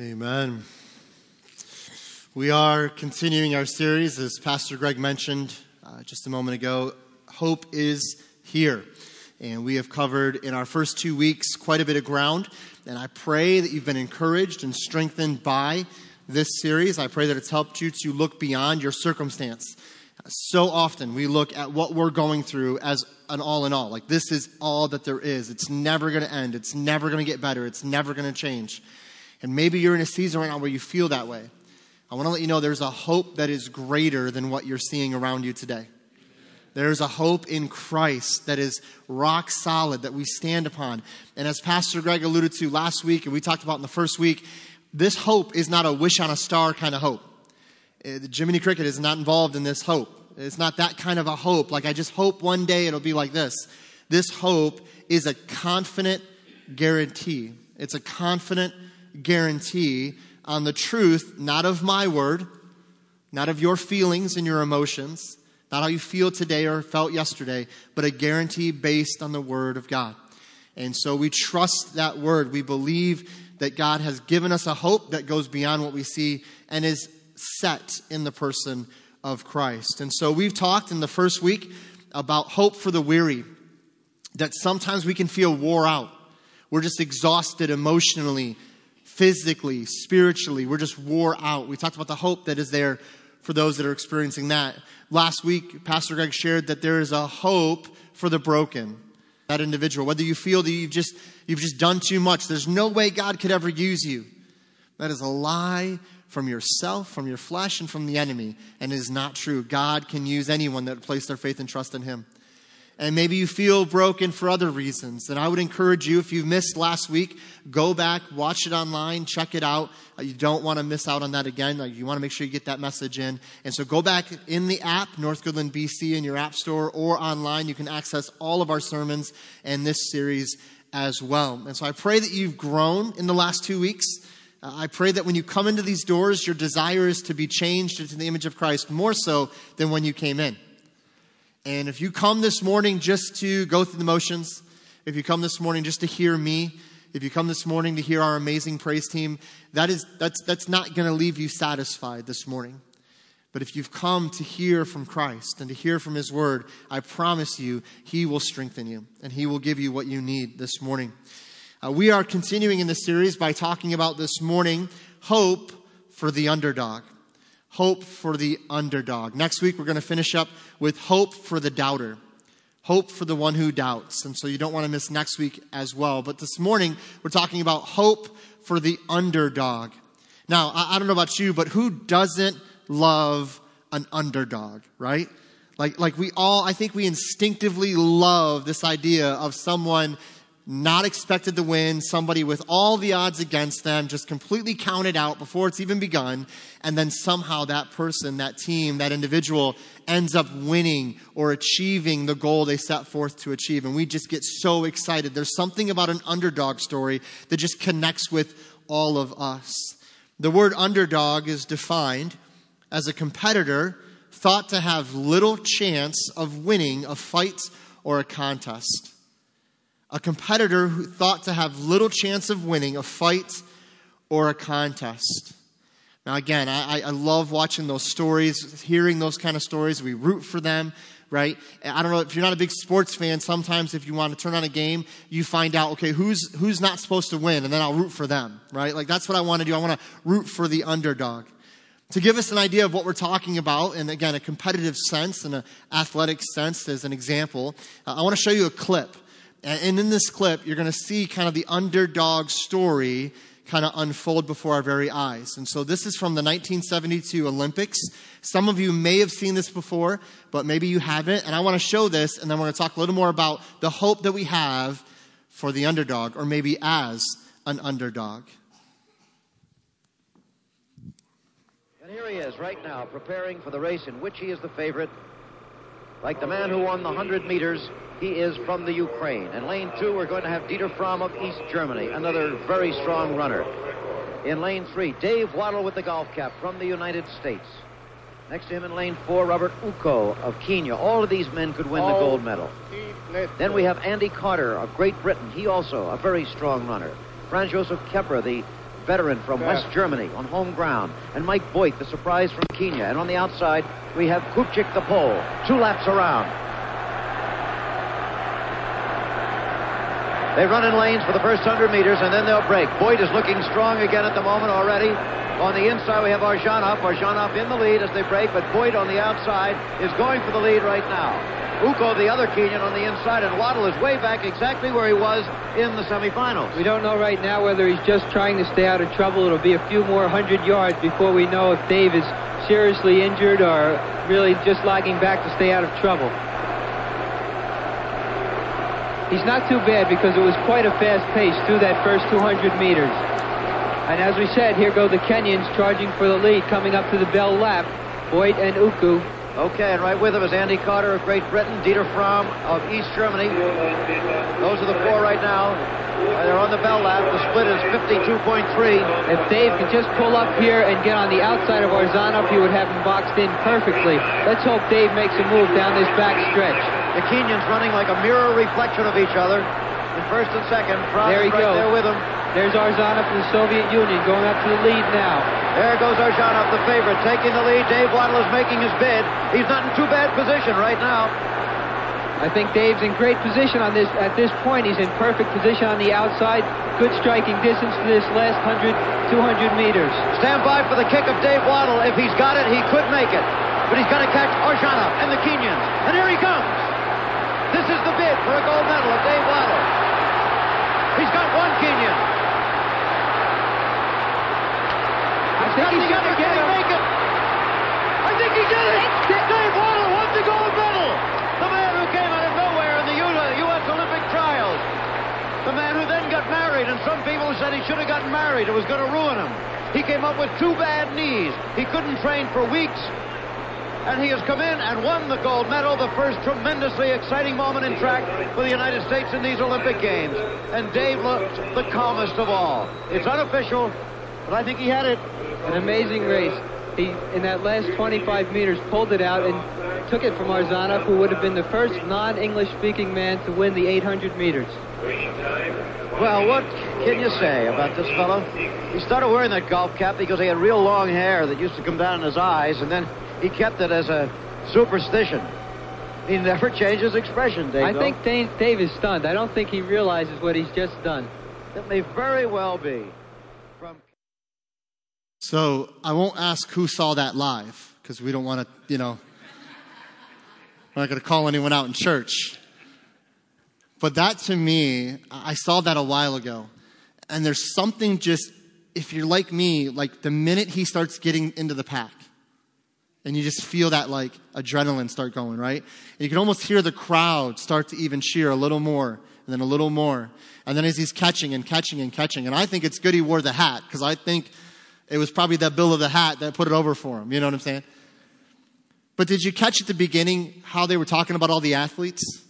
Amen. We are continuing our series, as Pastor Greg mentioned uh, just a moment ago. Hope is here. And we have covered in our first two weeks quite a bit of ground. And I pray that you've been encouraged and strengthened by this series. I pray that it's helped you to look beyond your circumstance. So often we look at what we're going through as an all in all. Like, this is all that there is. It's never going to end. It's never going to get better. It's never going to change. And maybe you're in a season right now where you feel that way. I want to let you know there's a hope that is greater than what you're seeing around you today. There's a hope in Christ that is rock solid that we stand upon. And as Pastor Greg alluded to last week, and we talked about in the first week, this hope is not a wish on a star kind of hope. Uh, Jiminy Cricket is not involved in this hope. It's not that kind of a hope. Like, I just hope one day it'll be like this. This hope is a confident guarantee. It's a confident guarantee on the truth, not of my word, not of your feelings and your emotions, not how you feel today or felt yesterday, but a guarantee based on the word of God. And so we trust that word. We believe that God has given us a hope that goes beyond what we see and is set in the person of Christ. And so we've talked in the first week about hope for the weary, that sometimes we can feel wore out. We're just exhausted emotionally, physically, spiritually. We're just wore out. We talked about the hope that is there for those that are experiencing that. Last week, Pastor Greg shared that there is a hope for the broken. That individual, whether you feel that you've just you've just done too much, there's no way God could ever use you. That is a lie from yourself, from your flesh, and from the enemy, and it is not true. God can use anyone that place their faith and trust in Him and maybe you feel broken for other reasons, then I would encourage you, if you missed last week, go back, watch it online, check it out. Uh, you don't want to miss out on that again. You want to make sure you get that message in. And so go back in the app, North Goodland BC, in your app store or online. You can access all of our sermons and this series as well. And so I pray that you've grown in the last two weeks. Uh, I pray that when you come into these doors, your desire is to be changed into the image of Christ more so than when you came in. And if you come this morning just to go through the motions, if you come this morning just to hear me, if you come this morning to hear our amazing praise team, that is, that's, that's not going to leave you satisfied this morning. But if you've come to hear from Christ and to hear from His Word, I promise you, He will strengthen you and He will give you what you need this morning. Uh, we are continuing in this series by talking about this morning hope for the underdog hope for the underdog. Next week, we're going to finish up with hope for the doubter. Hope for the one who doubts. And so you don't want to miss next week as well. But this morning, we're talking about hope for the underdog. Now, I, don't know about you, but who doesn't love an underdog, right? Like, like we all, I think we instinctively love this idea of someone not expected to win, somebody with all the odds against them, just completely counted out before it's even begun, and then somehow that person, that team, that individual ends up winning or achieving the goal they set forth to achieve. And we just get so excited. There's something about an underdog story that just connects with all of us. The word underdog is defined as a competitor thought to have little chance of winning a fight or a contest a competitor who thought to have little chance of winning a fight or a contest. Now, again, I, I love watching those stories, hearing those kind of stories. We root for them, right? I don't know if you're not a big sports fan. Sometimes, if you want to turn on a game, you find out, okay, who's who's not supposed to win, and then I'll root for them, right? Like that's what I want to do. I want to root for the underdog. To give us an idea of what we're talking about, and again, a competitive sense and an athletic sense as an example, uh, I want to show you a clip. And in this clip, you're going to see kind of the underdog story kind of unfold before our very eyes. And so this is from the 1972 Olympics. Some of you may have seen this before, but maybe you haven't. And I want to show this, and then we're going to talk a little more about the hope that we have for the underdog, or maybe as an underdog. And here he is right now, preparing for the race in which he is the favorite. Like the man who won the 100 meters he is from the Ukraine. In lane two, we're going to have Dieter Fromm of East Germany, another very strong runner. In lane three, Dave Wottle with the golf cap from the United States. Next to him in lane four, Robert Ouko of Kenya. All of these men could win the gold medal. Then we have Andy Carter of Great Britain. He also a very strong runner. Franz Josef Kemper, the veteran from West Germany on home ground, and Mike Boit, the surprise from Kenya. And on the outside, we have Kupczyk the Pole, two laps around. They run in lanes for the first 100 meters, and then they'll break. Boit is looking strong again at the moment already. On the inside, we have Arzhanov. Arzhanov in the lead as they break, but Boit on the outside is going for the lead right now. Ouko, the other Kenyan, on the inside, and Wottle is way back exactly where he was in the semifinals. We don't know right now whether he's just trying to stay out of trouble. It'll be a few more hundred yards before we know if Dave is seriously injured or really just lagging back to stay out of trouble. He's not too bad because it was quite a fast pace through that first 200 meters. And as we said, here go the Kenyans charging for the lead coming up to the bell lap. Boit and Ouko. Okay, and right with him is Andy Carter of Great Britain, Dieter Fromm of East Germany. Those are the four right now. They're on the bell lap. The split is 52.3. If Dave could just pull up here and get on the outside of Arzhanov, he would have him boxed in perfectly. Let's hope Dave makes a move down this back stretch. The Kenyans running like a mirror reflection of each other. In first and second, Fromm There he right goes. there with him. There's Arzhanov from the Soviet Union going up to the lead now. There goes Arzhanov, the favorite, taking the lead. Dave Wottle is making his bid. He's not in too bad position right now. I think Dave's in great position on this at this point. He's in perfect position on the outside. Good striking distance for this last 100, 200 meters. Stand by for the kick of Dave Wottle. If he's got it, he could make it. But he's got to catch Arzhanov and the Kenyans. And here he comes. This is the bid for a gold medal of Dave Wottle. He's got one Kenyan. I think he's Got going the to other. get him. make it? I think he did it. Dave Wottle won the gold medal. The man who came out of nowhere in the U.S. Uh, Olympic trials. The man who then got married, and some people said he should have gotten married. It was going to ruin him. He came up with two bad knees. He couldn't train for weeks. And he has come in and won the gold medal, the first tremendously exciting moment in track for the United States in these Olympic Games. And Dave looked the calmest of all. It's unofficial, but I think he had it. An amazing race. He, in that last 25 meters, pulled it out and took it from Arzhanov, who would have been the first non-English speaking man to win the 800 meters. Well, what can you say about this fellow? He started wearing that golf cap because he had real long hair that used to come down in his eyes, and then he kept it as a superstition. He never changes expression, Dave. I though. think Dave, Dave is stunned. I don't think he realizes what he's just done. it may very well be. From So I won't ask who saw that live because we don't want to, you know, we're not going to call anyone out in church. But that to me, I saw that a while ago. And there's something just, if you're like me, like the minute he starts getting into the pack, and you just feel that like adrenaline start going, right? And you can almost hear the crowd start to even cheer a little more, and then a little more. And then as he's catching and catching and catching, and I think it's good he wore the hat, because I think it was probably that bill of the hat that put it over for him. You know what I'm saying? But did you catch at the beginning how they were talking about all the athletes?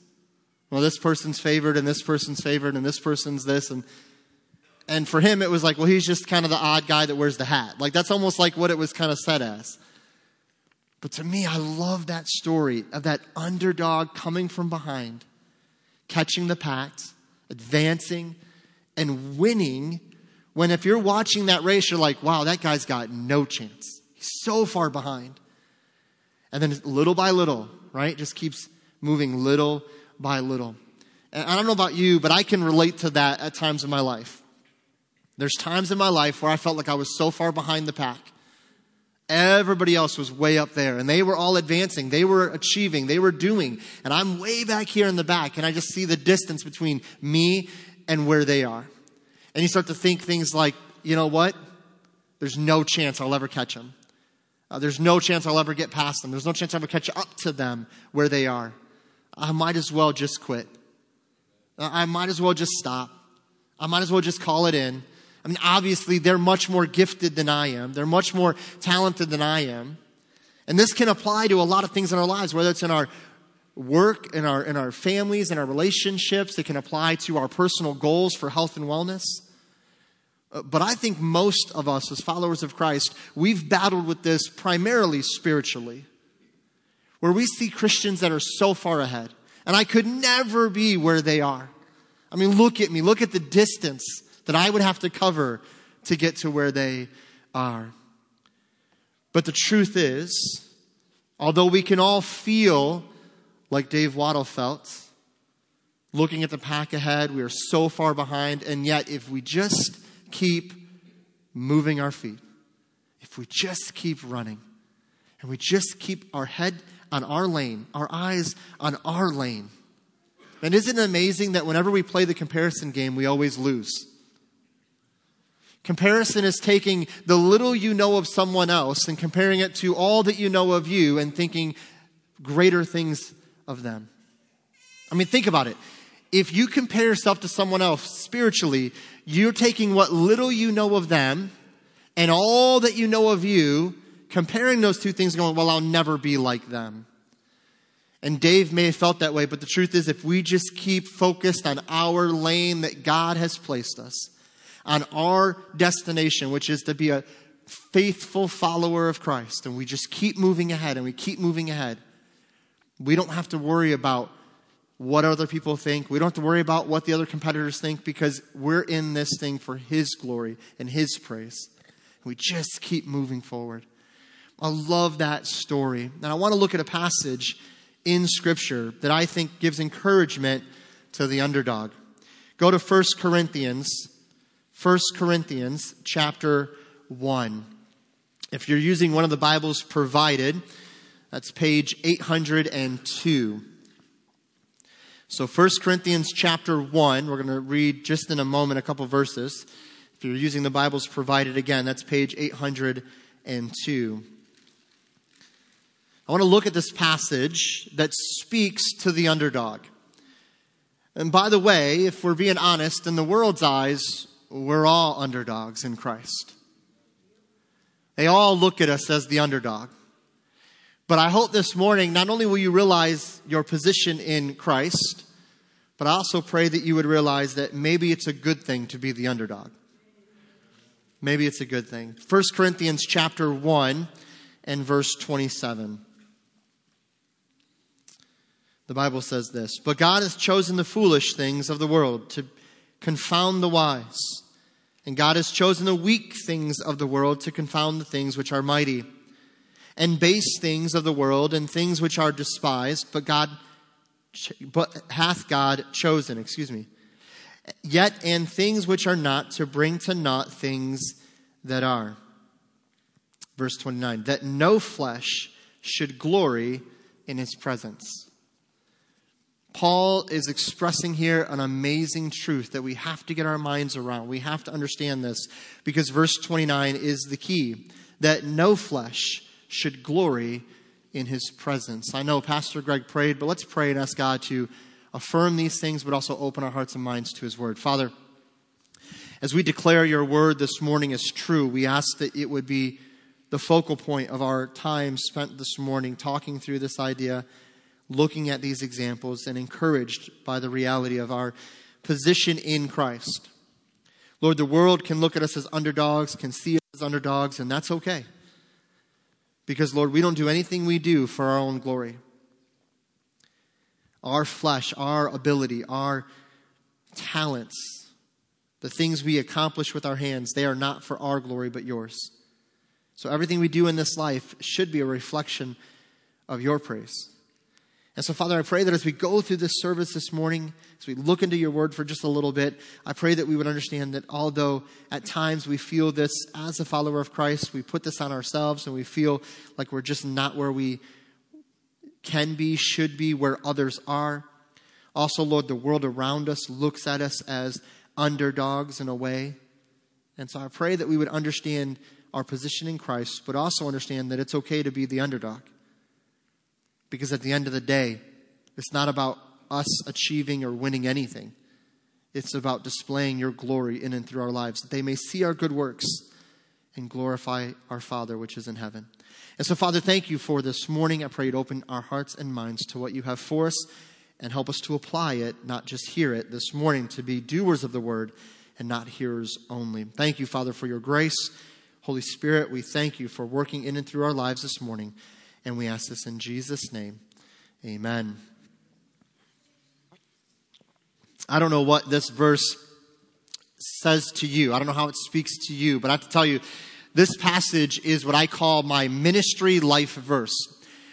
Well, this person's favored and this person's favored and this person's this and and for him it was like, well, he's just kind of the odd guy that wears the hat. Like that's almost like what it was kind of said as. But to me, I love that story of that underdog coming from behind, catching the pack, advancing, and winning. When if you're watching that race, you're like, wow, that guy's got no chance. He's so far behind. And then little by little, right? Just keeps moving little by little. And I don't know about you, but I can relate to that at times in my life. There's times in my life where I felt like I was so far behind the pack. Everybody else was way up there and they were all advancing. They were achieving. They were doing. And I'm way back here in the back and I just see the distance between me and where they are. And you start to think things like, you know what? There's no chance I'll ever catch them. Uh, there's no chance I'll ever get past them. There's no chance I'll ever catch up to them where they are. I might as well just quit. I might as well just stop. I might as well just call it in. I mean, obviously, they're much more gifted than I am. They're much more talented than I am. And this can apply to a lot of things in our lives, whether it's in our work, in our, in our families, in our relationships. It can apply to our personal goals for health and wellness. Uh, But I think most of us, as followers of Christ, we've battled with this primarily spiritually, where we see Christians that are so far ahead. And I could never be where they are. I mean, look at me. Look at the distance that I would have to cover to get to where they are. But the truth is, although we can all feel like Dave Wottle felt, looking at the pack ahead, we are so far behind, and yet if we just keep moving our feet, if we just keep running, and we just keep our head on our lane, our eyes on our lane, and isn't it amazing that whenever we play the comparison game, we always lose? Comparison is taking the little you know of someone else and comparing it to all that you know of you and thinking greater things of them. I mean, think about it. If you compare yourself to someone else spiritually, you're taking what little you know of them and all that you know of you, comparing those two things, going, Well, I'll never be like them. And Dave may have felt that way, but the truth is, if we just keep focused on our lane that God has placed us, on our destination, which is to be a faithful follower of Christ, and we just keep moving ahead and we keep moving ahead, we don't have to worry about what other people think. We don't have to worry about what the other competitors think because we're in this thing for His glory and His praise. We just keep moving forward. I love that story. And I want to look at a passage in Scripture that I think gives encouragement to the underdog. Go to 1 Corinthians 1 Corinthians chapter 1. If you're using one of the Bibles provided, that's page 802. So 1 Corinthians chapter 1, we're going to read just in a moment a couple verses. If you're using the Bibles provided again, that's page 802. I want to look at this passage that speaks to the underdog. And by the way, if we're being honest, in the world's eyes, we're all underdogs in Christ. They all look at us as the underdog. But I hope this morning, not only will you realize your position in Christ, but I also pray that you would realize that maybe it's a good thing to be the underdog. Maybe it's a good thing. 1 Corinthians chapter 1 and verse 27. The Bible says this But God has chosen the foolish things of the world to confound the wise. And God has chosen the weak things of the world to confound the things which are mighty, and base things of the world and things which are despised, but God but hath God chosen, excuse me. Yet and things which are not to bring to naught things that are. Verse 29 that no flesh should glory in his presence. Paul is expressing here an amazing truth that we have to get our minds around. We have to understand this because verse 29 is the key that no flesh should glory in his presence. I know Pastor Greg prayed, but let's pray and ask God to affirm these things, but also open our hearts and minds to his word. Father, as we declare your word this morning as true, we ask that it would be the focal point of our time spent this morning talking through this idea looking at these examples and encouraged by the reality of our position in Christ. Lord, the world can look at us as underdogs, can see us as underdogs, and that's okay. Because, Lord, we don't do anything we do for our own glory. Our flesh, our ability, our talents, the things we accomplish with our hands, they are not for our glory but yours. So everything we do in this life should be a reflection of your praise. And so, Father, I pray that as we go through this service this morning, as we look into your word for just a little bit, I pray that we would understand that although at times we feel this as a follower of Christ, we put this on ourselves and we feel like we're just not where we can be, should be, where others are. Also, Lord, the world around us looks at us as underdogs in a way. And so I pray that we would understand our position in Christ, but also understand that it's okay to be the underdog. Because at the end of the day, it's not about us achieving or winning anything. It's about displaying your glory in and through our lives, that they may see our good works and glorify our Father which is in heaven. And so, Father, thank you for this morning. I pray you'd open our hearts and minds to what you have for us and help us to apply it, not just hear it this morning, to be doers of the word and not hearers only. Thank you, Father, for your grace. Holy Spirit, we thank you for working in and through our lives this morning. And we ask this in Jesus' name. Amen. I don't know what this verse says to you. I don't know how it speaks to you, but I have to tell you, this passage is what I call my ministry life verse.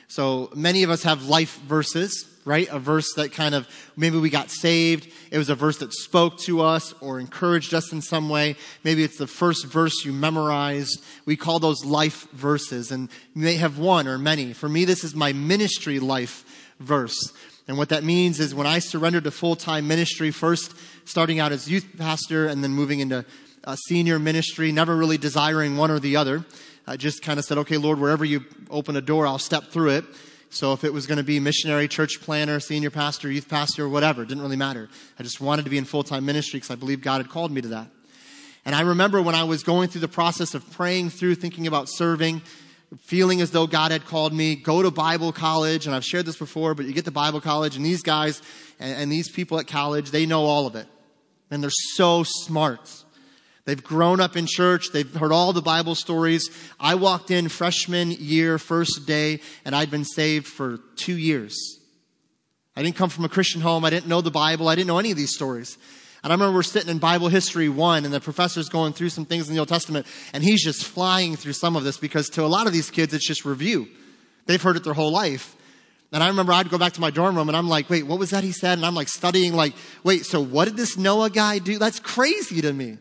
So many of us have life verses, right? A verse that kind of, maybe we got saved. It was a verse that spoke to us or encouraged us in some way. Maybe it's the first verse you memorized. We call those life verses and you may have one or many. For me, this is my ministry life verse. And what that means is when I surrendered to full-time ministry, first starting out as youth pastor and then moving into uh, senior ministry, never really desiring one or the other. I just kind of said, okay, Lord, wherever you open a door, I'll step through it. So if it was going to be missionary, church planner, senior pastor, youth pastor, whatever, it didn't really matter. I just wanted to be in full-time ministry because I believe God had called me to that. And I remember when I was going through the process of praying through, thinking about serving, feeling as though God had called me, go to Bible college. And I've shared this before, but you get to Bible college and these guys and, and these people at college, they know all of it. And they're so smart. They've grown up in church. They've heard all the Bible stories. I walked in freshman year, first day, and I'd been saved for two years. I didn't come from a Christian home. I didn't know the Bible. I didn't know any of these stories. And I remember we're sitting in Bible History 1 and the professor's going through some things in the Old Testament and he's just flying through some of this because to a lot of these kids it's just review. They've heard it their whole life. And I remember I'd go back to my dorm room and I'm like, wait, what was that he said? And I'm like studying like, wait, so what did this Noah guy do? That's crazy to me.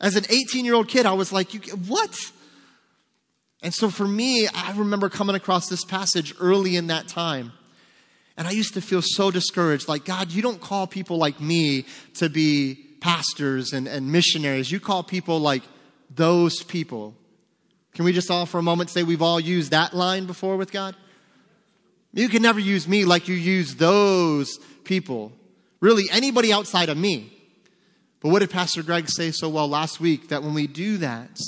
As an 18 year old kid, I was like, what? And so for me, I remember coming across this passage early in that time. And I used to feel so discouraged. Like, God, you don't call people like me to be pastors and, and missionaries. You call people like those people. Can we just all for a moment say we've all used that line before with God? You can never use me like you use those people. Really, anybody outside of me. But what did Pastor Greg say so well last week? That when we do that,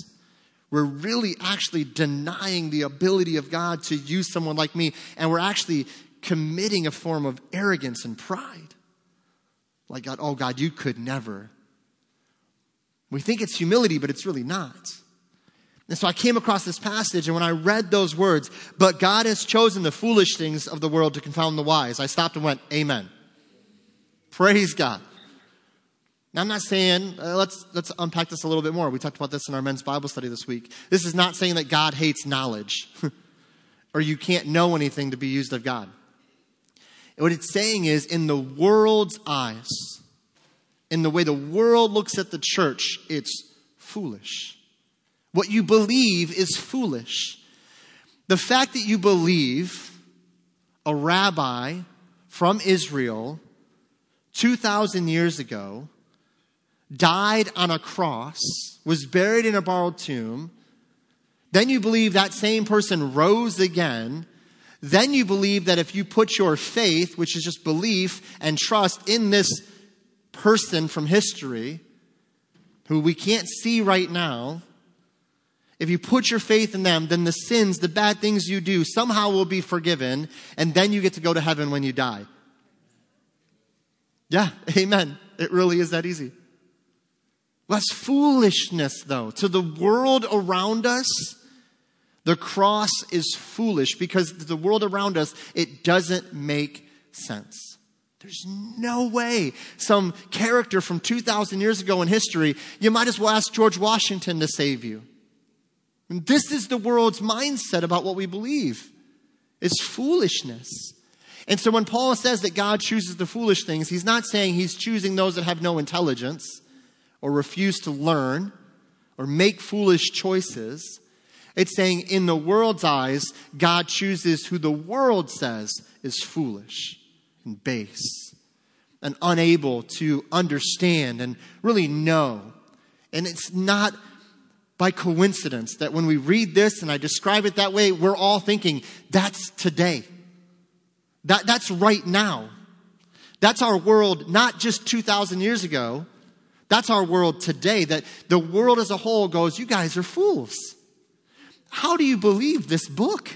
we're really actually denying the ability of God to use someone like me, and we're actually committing a form of arrogance and pride. Like, God, oh God, you could never. We think it's humility, but it's really not. And so I came across this passage, and when I read those words, but God has chosen the foolish things of the world to confound the wise, I stopped and went, Amen. Praise God. Now, I'm not saying, uh, let's, let's unpack this a little bit more. We talked about this in our men's Bible study this week. This is not saying that God hates knowledge or you can't know anything to be used of God. What it's saying is, in the world's eyes, in the way the world looks at the church, it's foolish. What you believe is foolish. The fact that you believe a rabbi from Israel 2,000 years ago died on a cross, was buried in a borrowed tomb, then you believe that same person rose again then you believe that if you put your faith, which is just belief and trust in this person from history, who we can't see right now, if you put your faith in them, then the sins, the bad things you do, somehow will be forgiven, and then you get to go to heaven when you die. Yeah, amen. It really is that easy. That's foolishness, though. To the world around us, the cross is foolish because the world around us, it doesn't make sense. There's no way some character from 2,000 years ago in history, you might as well ask George Washington to save you. And this is the world's mindset about what we believe. It's foolishness. And so when Paul says that God chooses the foolish things, he's not saying he's choosing those that have no intelligence or refuse to learn or make foolish choices. It's saying, in the world's eyes, God chooses who the world says is foolish and base and unable to understand and really know. And it's not by coincidence that when we read this and I describe it that way, we're all thinking, that's today. That, that's right now. That's our world, not just 2,000 years ago. That's our world today. That the world as a whole goes, you guys are fools. How do you believe this book?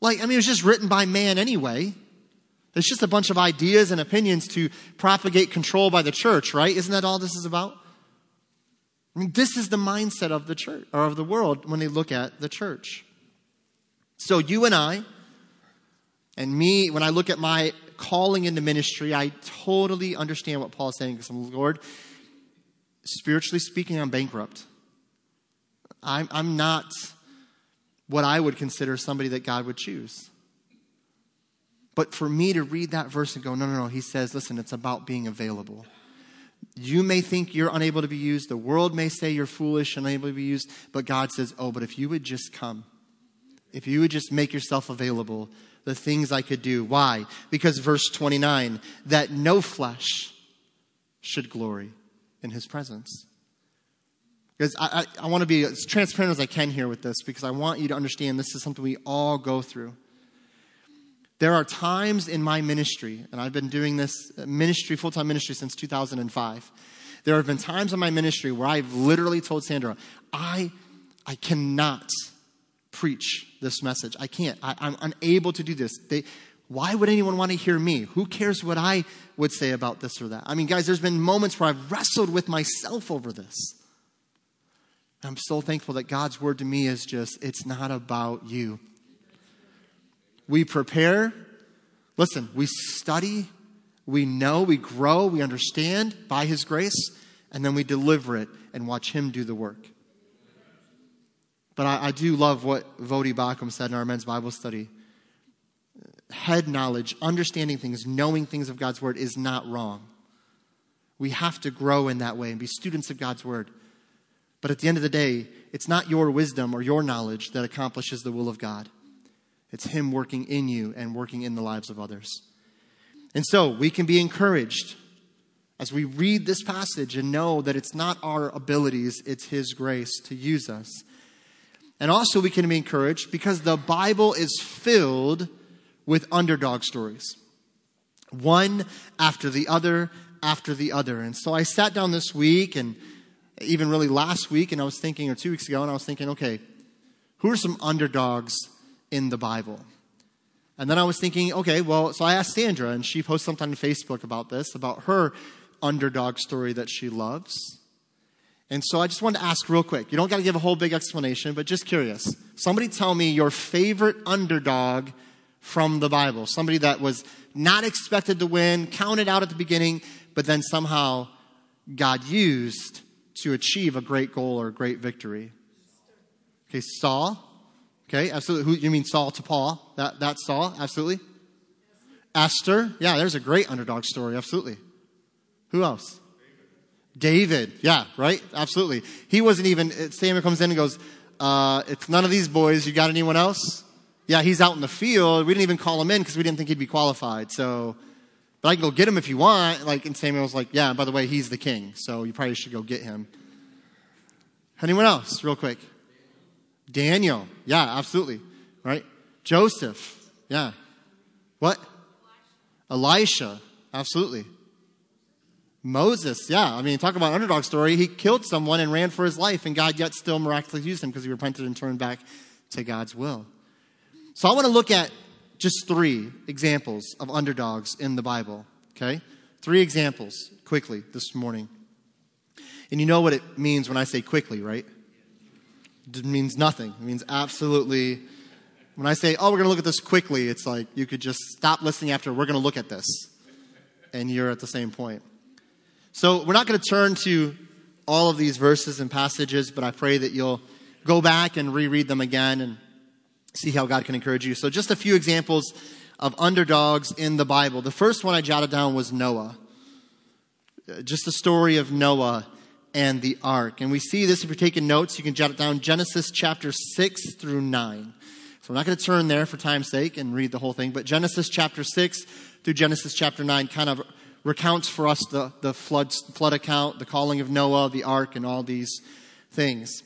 Like, I mean, it was just written by man anyway. It's just a bunch of ideas and opinions to propagate control by the church, right? Isn't that all this is about? I mean, this is the mindset of the church or of the world when they look at the church. So you and I, and me, when I look at my calling into ministry, I totally understand what Paul is saying because I'm Lord, spiritually speaking, I'm bankrupt. I'm, I'm not what I would consider somebody that God would choose. But for me to read that verse and go, no, no, no, he says, listen, it's about being available. You may think you're unable to be used. The world may say you're foolish and unable to be used. But God says, oh, but if you would just come, if you would just make yourself available, the things I could do. Why? Because verse 29, that no flesh should glory in his presence. Because I, I, I want to be as transparent as I can here with this because I want you to understand this is something we all go through. There are times in my ministry, and I've been doing this uh, ministry, full time ministry since 2005. There have been times in my ministry where I've literally told Sandra, I, I cannot preach this message. I can't. I, am unable to do this. They, why would anyone want to hear me? Who cares what I would say about this or that? I mean, guys, there's been moments where I've wrestled with myself over this. And I'm so thankful that God's word to me is just, it's not about you. We prepare. Listen, we study, we know, we grow, we understand by His grace, and then we deliver it and watch Him do the work. But I, I do love what Vodi Bakum said in our men's Bible study. Head knowledge, understanding things, knowing things of God's Word is not wrong. We have to grow in that way and be students of God's Word. But at the end of the day, it's not your wisdom or your knowledge that accomplishes the will of God. It's Him working in you and working in the lives of others. And so we can be encouraged as we read this passage and know that it's not our abilities, it's His grace to use us. And also, we can be encouraged because the Bible is filled with underdog stories, one after the other after the other. And so I sat down this week and even really last week, and I was thinking, or two weeks ago, and I was thinking, okay, who are some underdogs in the Bible? And then I was thinking, okay, well, so I asked Sandra, and she posted something on Facebook about this, about her underdog story that she loves. And so I just wanted to ask real quick. You don't got to give a whole big explanation, but just curious. Somebody tell me your favorite underdog from the Bible. Somebody that was not expected to win, counted out at the beginning, but then somehow God used to achieve a great goal or a great victory. Okay, Saul. Okay, absolutely. Who you mean Saul to Paul? That that's Saul, absolutely. Esther. Yeah, there's a great underdog story, absolutely. Who else? David. Yeah, right? Absolutely. He wasn't even Samuel comes in and goes, uh, it's none of these boys. You got anyone else? Yeah, he's out in the field. We didn't even call him in because we didn't think he'd be qualified. So but I can go get him if you want. Like, and Samuel was like, yeah, by the way, he's the king. So you probably should go get him. Anyone else, real quick? Daniel. Yeah, absolutely. Right? Joseph. Yeah. What? Elisha. Absolutely. Moses, yeah. I mean, talk about underdog story. He killed someone and ran for his life, and God yet still miraculously used him because he repented and turned back to God's will. So I want to look at just three examples of underdogs in the Bible, okay? Three examples quickly this morning. And you know what it means when I say quickly, right? It means nothing. It means absolutely. When I say, oh, we're going to look at this quickly, it's like you could just stop listening after we're going to look at this. And you're at the same point. So we're not going to turn to all of these verses and passages, but I pray that you'll go back and reread them again and see how God can encourage you. So, just a few examples of underdogs in the Bible. The first one I jotted down was Noah. Uh, just the story of Noah and the ark. And we see this if you're taking notes, you can jot it down Genesis chapter 6 through 9. So I'm not going to turn there for time's sake and read the whole thing, but Genesis chapter 6 through Genesis chapter 9 kind of recounts for us the, the flood, flood account, the calling of Noah, the ark, and all these things.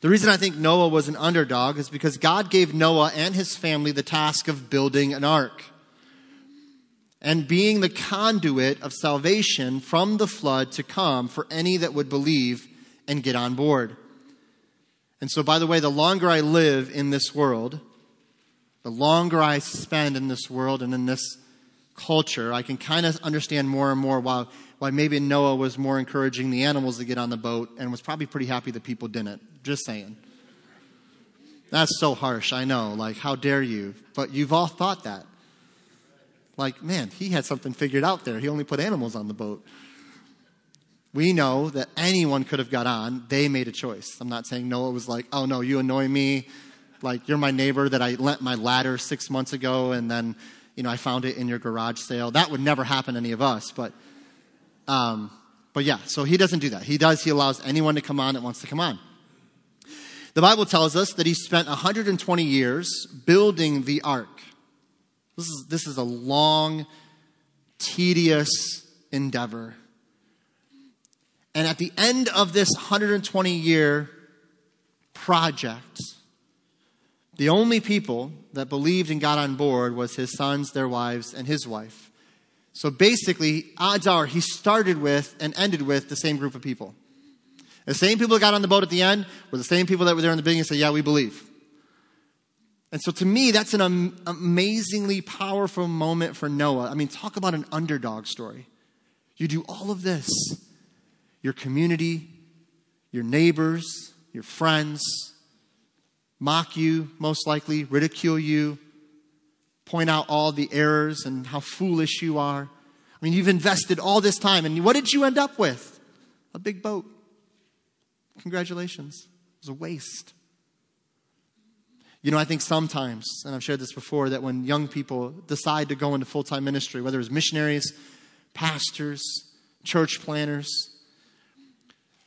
The reason I think Noah was an underdog is because God gave Noah and his family the task of building an ark and being the conduit of salvation from the flood to come for any that would believe and get on board. And so, by the way, the longer I live in this world, the longer I spend in this world and in this culture, I can kind of understand more and more why, why maybe Noah was more encouraging the animals to get on the boat and was probably pretty happy that people didn't. Just saying. That's so harsh, I know. Like, how dare you? But you've all thought that. Like, man, he had something figured out there. He only put animals on the boat. We know that anyone could have got on. They made a choice. I'm not saying Noah was like, oh no, you annoy me. Like, you're my neighbor that I lent my ladder six months ago and then, you know, I found it in your garage sale. That would never happen to any of us. But, um, but yeah, so he doesn't do that. He does, he allows anyone to come on that wants to come on. The Bible tells us that he spent 120 years building the ark. This is, this is a long, tedious endeavor. And at the end of this 120 year project, the only people that believed and got on board was his sons, their wives, and his wife. So basically, odds are he started with and ended with the same group of people. The same people that got on the boat at the end were the same people that were there in the beginning and said, Yeah, we believe. And so to me, that's an am- amazingly powerful moment for Noah. I mean, talk about an underdog story. You do all of this your community, your neighbors, your friends mock you, most likely, ridicule you, point out all the errors and how foolish you are. I mean, you've invested all this time, and what did you end up with? A big boat. Congratulations. It was a waste. You know, I think sometimes, and I've shared this before, that when young people decide to go into full time ministry, whether it's missionaries, pastors, church planners,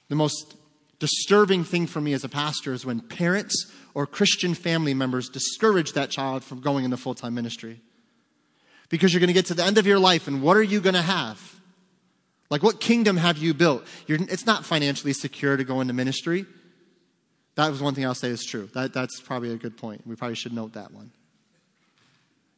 the most disturbing thing for me as a pastor is when parents or Christian family members discourage that child from going into full time ministry. Because you're going to get to the end of your life, and what are you going to have? Like, what kingdom have you built? You're, it's not financially secure to go into ministry. That was one thing I'll say is true. That, that's probably a good point. We probably should note that one.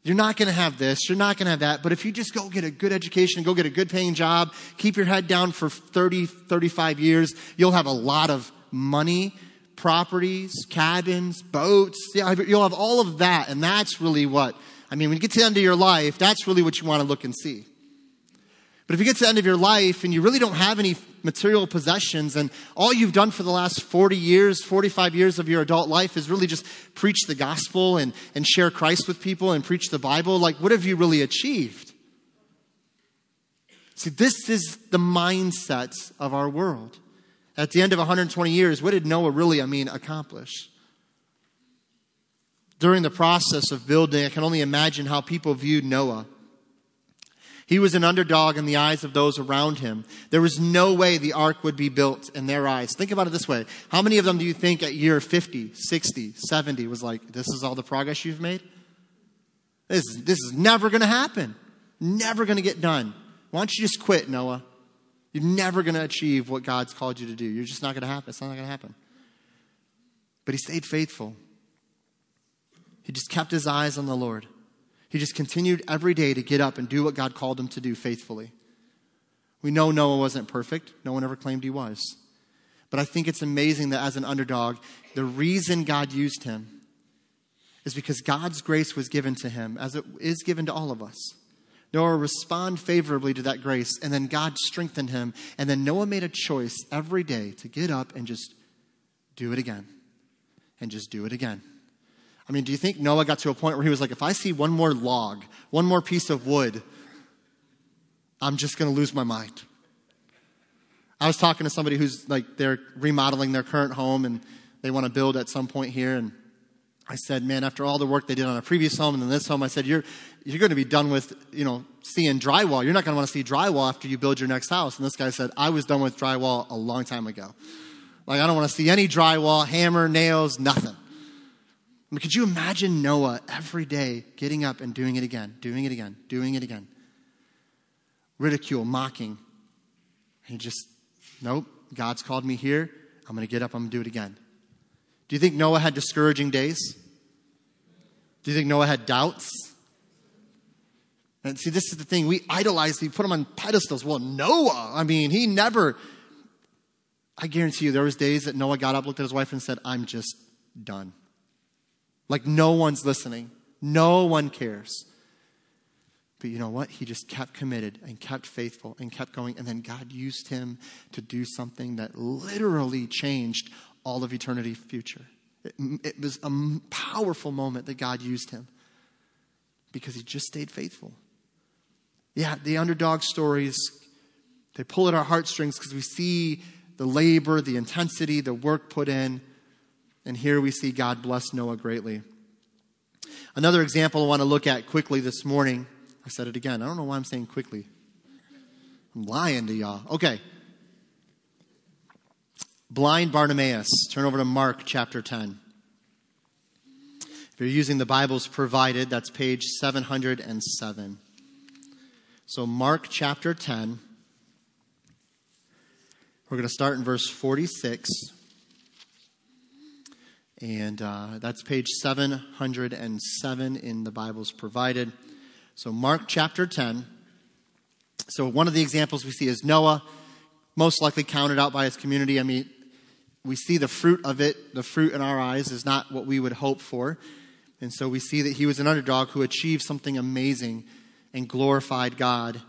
You're not going to have this, you're not going to have that, but if you just go get a good education, go get a good paying job, keep your head down for 30, 35 years, you'll have a lot of money, properties, cabins, boats. Yeah, you'll have all of that, and that's really what, I mean, when you get to the end of your life, that's really what you want to look and see. But if you get to the end of your life and you really don't have any material possessions and all you've done for the last 40 years, 45 years of your adult life is really just preach the gospel and, and share Christ with people and preach the Bible, like what have you really achieved? See, this is the mindset of our world. At the end of 120 years, what did Noah really, I mean, accomplish? During the process of building, I can only imagine how people viewed Noah. He was an underdog in the eyes of those around him. There was no way the ark would be built in their eyes. Think about it this way. How many of them do you think at year 50, 60, 70 was like, this is all the progress you've made? This, this is never going to happen. Never going to get done. Why don't you just quit, Noah? You're never going to achieve what God's called you to do. You're just not going to happen. It's not going to happen. But he stayed faithful. He just kept his eyes on the Lord. He just continued every day to get up and do what God called him to do faithfully. We know Noah wasn't perfect. No one ever claimed he was. But I think it's amazing that as an underdog, the reason God used him is because God's grace was given to him, as it is given to all of us. Noah responded favorably to that grace, and then God strengthened him. And then Noah made a choice every day to get up and just do it again. And just do it again. I mean, do you think Noah got to a point where he was like, if I see one more log, one more piece of wood, I'm just going to lose my mind? I was talking to somebody who's like, they're remodeling their current home and they want to build at some point here. And I said, man, after all the work they did on a previous home and then this home, I said, you're, you're going to be done with, you know, seeing drywall. You're not going to want to see drywall after you build your next house. And this guy said, I was done with drywall a long time ago. Like, I don't want to see any drywall, hammer, nails, nothing. I mean, could you imagine Noah every day getting up and doing it again, doing it again, doing it again? Ridicule, mocking. He just, nope, God's called me here. I'm going to get up, I'm going to do it again. Do you think Noah had discouraging days? Do you think Noah had doubts? And see, this is the thing. We idolize, we put them on pedestals. Well, Noah, I mean, he never, I guarantee you, there was days that Noah got up, looked at his wife, and said, I'm just done. Like no one's listening, no one cares. But you know what? He just kept committed and kept faithful and kept going. And then God used him to do something that literally changed all of eternity future. It, it was a powerful moment that God used him because he just stayed faithful. Yeah, the underdog stories, they pull at our heartstrings because we see the labor, the intensity, the work put in. And here we see God bless Noah greatly. Another example I want to look at quickly this morning. I said it again. I don't know why I'm saying quickly. I'm lying to y'all. Okay. Blind Bartimaeus. Turn over to Mark chapter 10. If you're using the Bibles provided, that's page 707. So, Mark chapter 10. We're going to start in verse 46. And uh, that's page 707 in the Bibles provided. So, Mark chapter 10. So, one of the examples we see is Noah, most likely counted out by his community. I mean, we see the fruit of it. The fruit in our eyes is not what we would hope for. And so we see that he was an underdog who achieved something amazing and glorified God.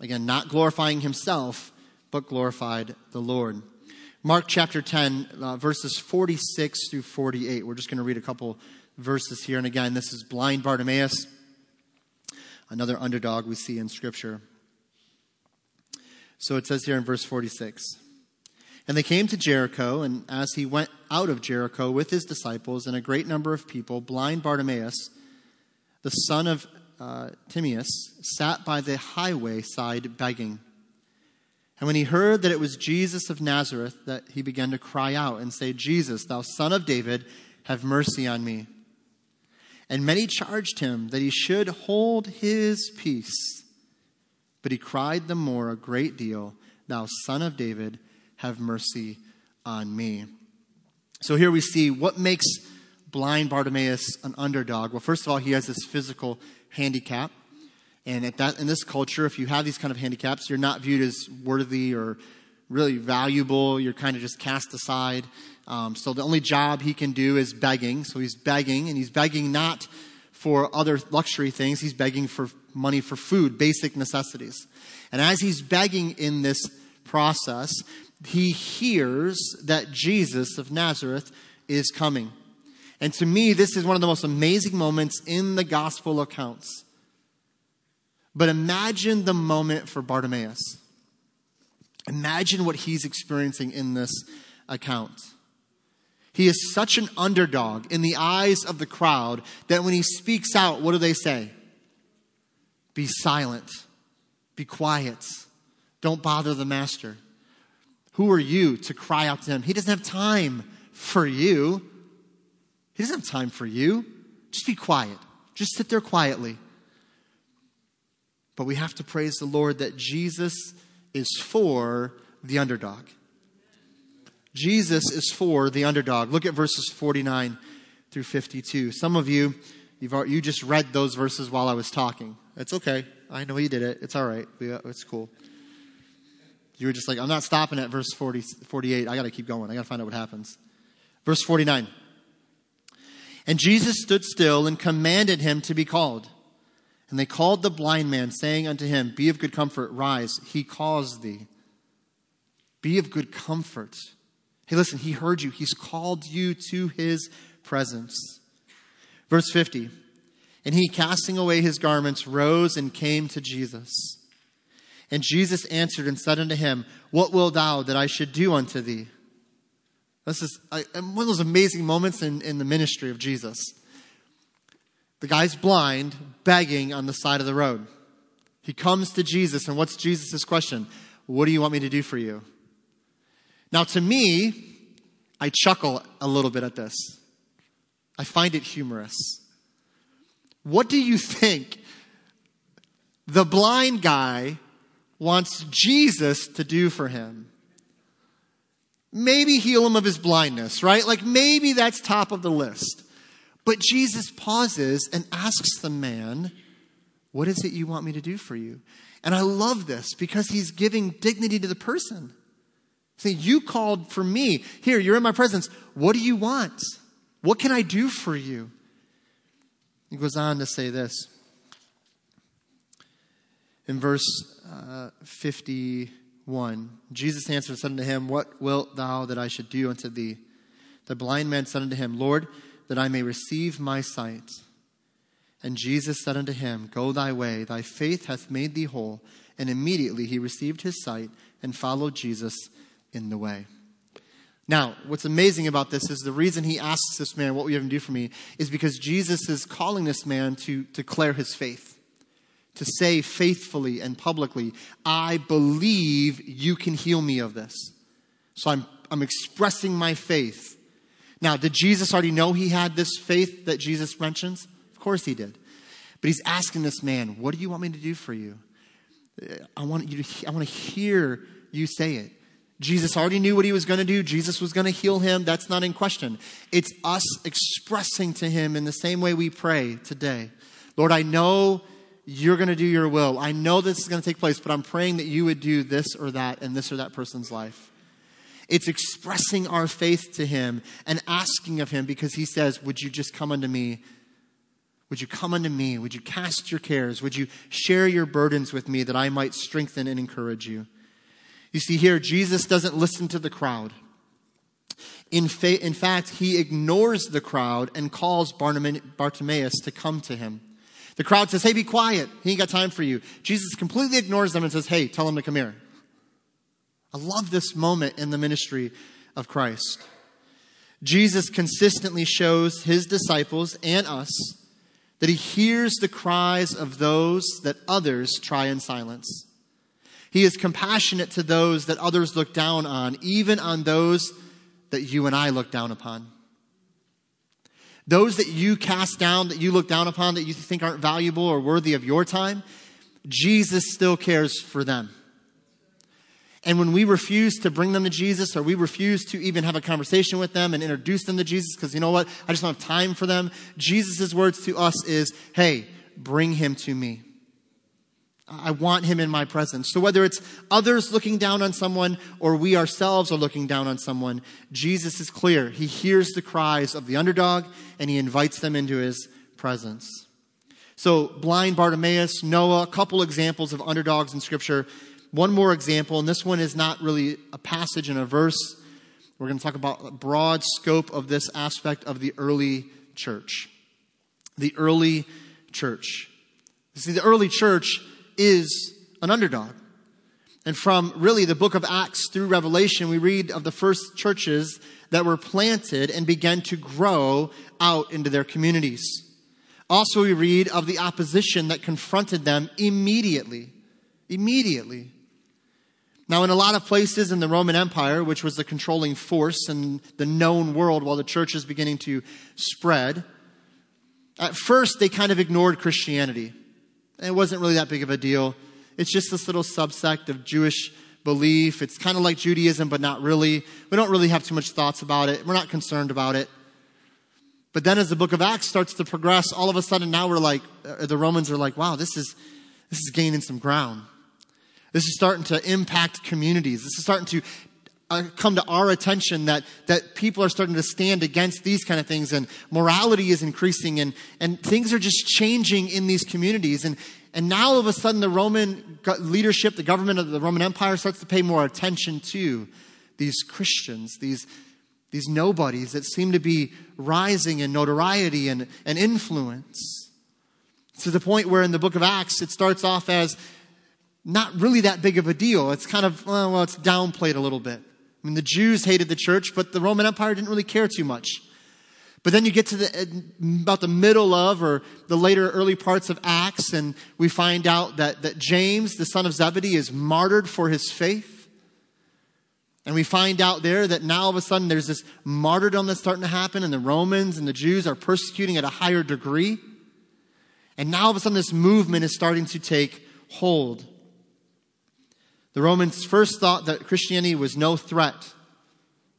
Again, not glorifying himself, but glorified the Lord. Mark chapter 10, uh, verses 46 through 48. We're just going to read a couple verses here. And again, this is blind Bartimaeus, another underdog we see in Scripture. So it says here in verse 46 And they came to Jericho, and as he went out of Jericho with his disciples and a great number of people, blind Bartimaeus, the son of uh, Timaeus, sat by the highway side begging. And when he heard that it was Jesus of Nazareth, that he began to cry out and say, Jesus, thou son of David, have mercy on me. And many charged him that he should hold his peace. But he cried the more a great deal, Thou son of David, have mercy on me. So here we see what makes blind Bartimaeus an underdog. Well, first of all, he has this physical handicap. And at that, in this culture, if you have these kind of handicaps, you're not viewed as worthy or really valuable. You're kind of just cast aside. Um, so the only job he can do is begging. So he's begging, and he's begging not for other luxury things. He's begging for money for food, basic necessities. And as he's begging in this process, he hears that Jesus of Nazareth is coming. And to me, this is one of the most amazing moments in the gospel accounts. But imagine the moment for Bartimaeus. Imagine what he's experiencing in this account. He is such an underdog in the eyes of the crowd that when he speaks out, what do they say? Be silent, be quiet, don't bother the master. Who are you to cry out to him? He doesn't have time for you. He doesn't have time for you. Just be quiet. Just sit there quietly. But we have to praise the Lord that Jesus is for the underdog. Jesus is for the underdog. Look at verses 49 through 52. Some of you, you've, you just read those verses while I was talking. It's okay. I know you did it. It's all right. Uh, it's cool. You were just like, I'm not stopping at verse 40, 48. I got to keep going. I got to find out what happens. Verse 49. And Jesus stood still and commanded him to be called. And they called the blind man, saying unto him, Be of good comfort, rise, he calls thee. Be of good comfort. Hey, listen, he heard you. He's called you to his presence. Verse 50 And he, casting away his garments, rose and came to Jesus. And Jesus answered and said unto him, What wilt thou that I should do unto thee? This is one of those amazing moments in, in the ministry of Jesus. The guy's blind, begging on the side of the road. He comes to Jesus, and what's Jesus' question? What do you want me to do for you? Now, to me, I chuckle a little bit at this. I find it humorous. What do you think the blind guy wants Jesus to do for him? Maybe heal him of his blindness, right? Like maybe that's top of the list. But Jesus pauses and asks the man, What is it you want me to do for you? And I love this because he's giving dignity to the person. Saying, You called for me. Here, you're in my presence. What do you want? What can I do for you? He goes on to say this. In verse uh, 51, Jesus answered and said unto him, What wilt thou that I should do unto thee? The blind man said unto him, Lord, that I may receive my sight. And Jesus said unto him, Go thy way, thy faith hath made thee whole. And immediately he received his sight and followed Jesus in the way. Now, what's amazing about this is the reason he asks this man, What will you have him do for me? is because Jesus is calling this man to declare his faith, to say faithfully and publicly, I believe you can heal me of this. So I'm, I'm expressing my faith. Now, did Jesus already know he had this faith that Jesus mentions? Of course he did. But he's asking this man, What do you want me to do for you? Uh, I want you to, I want to hear you say it. Jesus already knew what he was going to do. Jesus was going to heal him. That's not in question. It's us expressing to him in the same way we pray today. Lord, I know you're going to do your will. I know this is going to take place, but I'm praying that you would do this or that in this or that person's life. It's expressing our faith to him and asking of him because he says, Would you just come unto me? Would you come unto me? Would you cast your cares? Would you share your burdens with me that I might strengthen and encourage you? You see, here, Jesus doesn't listen to the crowd. In, fa- in fact, he ignores the crowd and calls Bartimaeus to come to him. The crowd says, Hey, be quiet. He ain't got time for you. Jesus completely ignores them and says, Hey, tell him to come here. I love this moment in the ministry of Christ. Jesus consistently shows his disciples and us that he hears the cries of those that others try in silence. He is compassionate to those that others look down on, even on those that you and I look down upon. Those that you cast down, that you look down upon, that you think aren't valuable or worthy of your time, Jesus still cares for them. And when we refuse to bring them to Jesus or we refuse to even have a conversation with them and introduce them to Jesus because you know what? I just don't have time for them. Jesus' words to us is, hey, bring him to me. I want him in my presence. So whether it's others looking down on someone or we ourselves are looking down on someone, Jesus is clear. He hears the cries of the underdog and he invites them into his presence. So blind Bartimaeus, Noah, a couple examples of underdogs in scripture. One more example, and this one is not really a passage and a verse. We're going to talk about a broad scope of this aspect of the early church. The early church. You see, the early church is an underdog. And from really the book of Acts through Revelation, we read of the first churches that were planted and began to grow out into their communities. Also, we read of the opposition that confronted them immediately. Immediately. Now, in a lot of places in the Roman Empire, which was the controlling force in the known world while the church is beginning to spread, at first they kind of ignored Christianity. It wasn't really that big of a deal. It's just this little subsect of Jewish belief. It's kind of like Judaism, but not really. We don't really have too much thoughts about it. We're not concerned about it. But then as the book of Acts starts to progress, all of a sudden now we're like, uh, the Romans are like, wow, this is, this is gaining some ground. This is starting to impact communities. This is starting to Uh, come to our attention that, that people are starting to stand against these kind of things and morality is increasing and, and things are just changing in these communities. And, and now all of a sudden the Roman leadership, the government of the Roman Empire starts to pay more attention to these Christians, these, these nobodies that seem to be rising in notoriety and, and influence. To the point where in the book of Acts, it starts off as not really that big of a deal. It's kind of, well it's downplayed a little bit. I mean, the Jews hated the church, but the Roman Empire didn't really care too much. But then you get to the, about the middle of or the later early parts of Acts, and we find out that, that James, the son of Zebedee, is martyred for his faith. And we find out there that now all of a sudden there's this martyrdom that's starting to happen, and the Romans and the Jews are persecuting at a higher degree. And now all of a sudden this movement is starting to take hold. The Romans first thought that Christianity was no threat.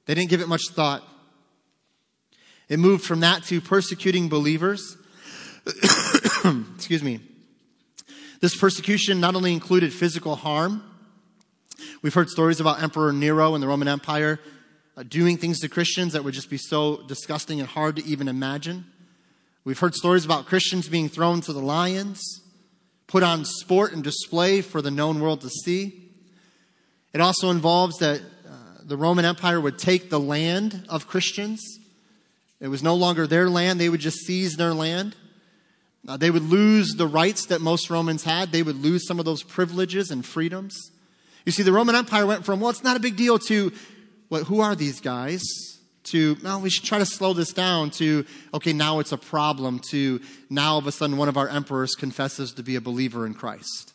They didn't give it much thought. It moved from that to persecuting believers. Excuse me. This persecution not only included physical harm, we've heard stories about Emperor Nero in the Roman Empire uh, doing things to Christians that would just be so disgusting and hard to even imagine. We've heard stories about Christians being thrown to the lions, put on sport and display for the known world to see. It also involves that uh, the Roman Empire would take the land of Christians. It was no longer their land, they would just seize their land. Uh, they would lose the rights that most Romans had. They would lose some of those privileges and freedoms. You see, the Roman Empire went from, well, it's not a big deal to, well, who are these guys? To, well, we should try to slow this down to, okay, now it's a problem to, now all of a sudden one of our emperors confesses to be a believer in Christ.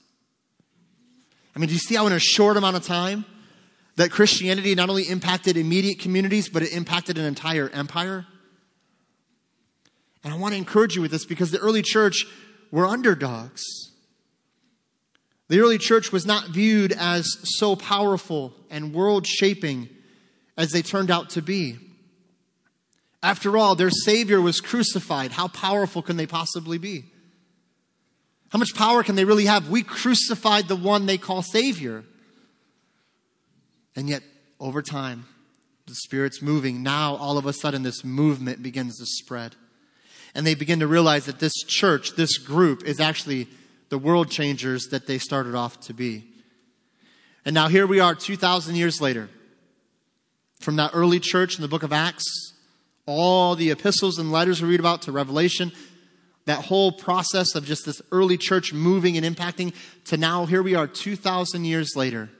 I mean, do you see how in a short amount of time that Christianity not only impacted immediate communities, but it impacted an entire empire? And I want to encourage you with this because the early church were underdogs. The early church was not viewed as so powerful and world shaping as they turned out to be. After all, their Savior was crucified. How powerful can they possibly be? How much power can they really have? We crucified the one they call Savior. And yet, over time, the Spirit's moving. Now, all of a sudden, this movement begins to spread. And they begin to realize that this church, this group, is actually the world changers that they started off to be. And now here we are 2,000 years later. From that early church in the book of Acts, all the epistles and letters we read about to Revelation, that whole process of just this early church moving and impacting to now here we are 2,000 years later.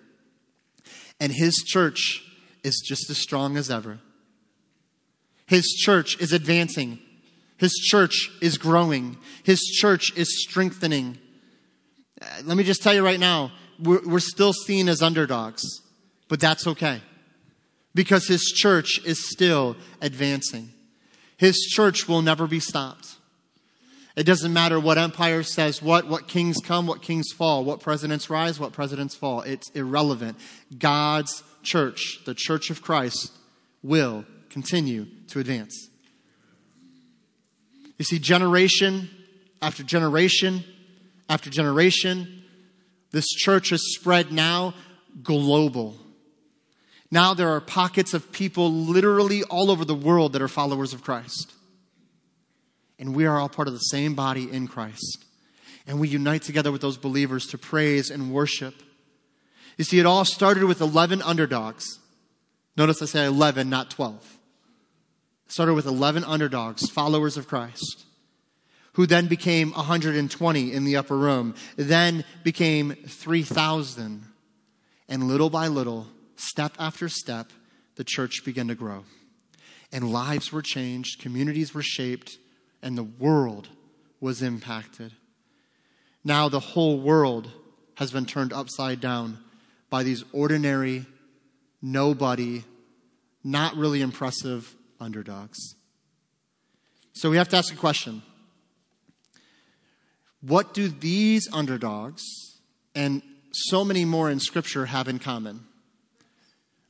And his church is just as strong as ever. His church is advancing. His church is growing. His church is strengthening. Uh, let me just tell you right now, we're, we're still seen as underdogs, but that's okay because his church is still advancing. His church will never be stopped. It doesn't matter what empire says what, what kings come, what kings fall, what presidents rise, what presidents fall. It's irrelevant. God's church, the church of Christ, will continue to advance. You see, generation after generation after generation. This church has spread now global. Now there are pockets of people literally all over the world that are followers of Christ. And we are all part of the same body in Christ. And we unite together with those believers to praise and worship. You see, it all started with 11 underdogs. Notice I say 11, not 12. It started with 11 underdogs, followers of Christ who then became 120 in the upper room, then became 3,000. And little by little, step after step, the church began to grow. And lives were changed, communities were shaped, and the world was impacted. Now the whole world has been turned upside down by these ordinary, nobody, not really impressive underdogs. So we have to ask a question what do these underdogs and so many more in Scripture have in common?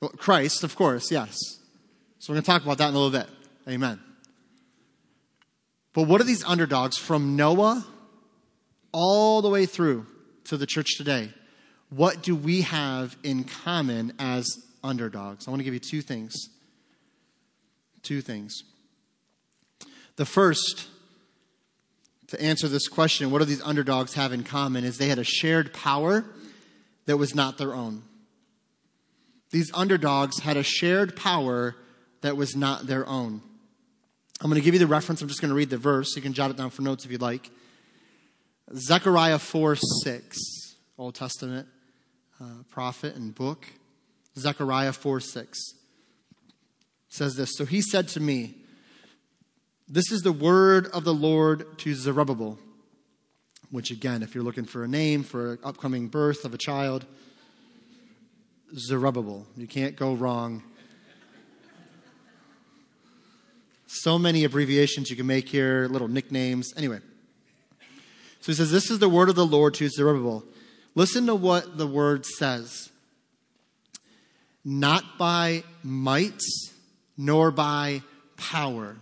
Well, Christ, of course, yes. So we're going to talk about that in a little bit. Amen. But what are these underdogs from Noah all the way through to the church today? What do we have in common as underdogs? I want to give you two things. Two things. The first to answer this question, what do these underdogs have in common? Is they had a shared power that was not their own. These underdogs had a shared power that was not their own. I'm going to give you the reference. I'm just going to read the verse. You can jot it down for notes if you'd like. Zechariah 4 6, Old Testament uh, prophet and book. Zechariah 4 6 says this So he said to me, this is the word of the Lord to Zerubbabel, which, again, if you're looking for a name for an upcoming birth of a child, Zerubbabel. You can't go wrong. So many abbreviations you can make here, little nicknames. Anyway, so he says, This is the word of the Lord to Zerubbabel. Listen to what the word says. Not by might, nor by power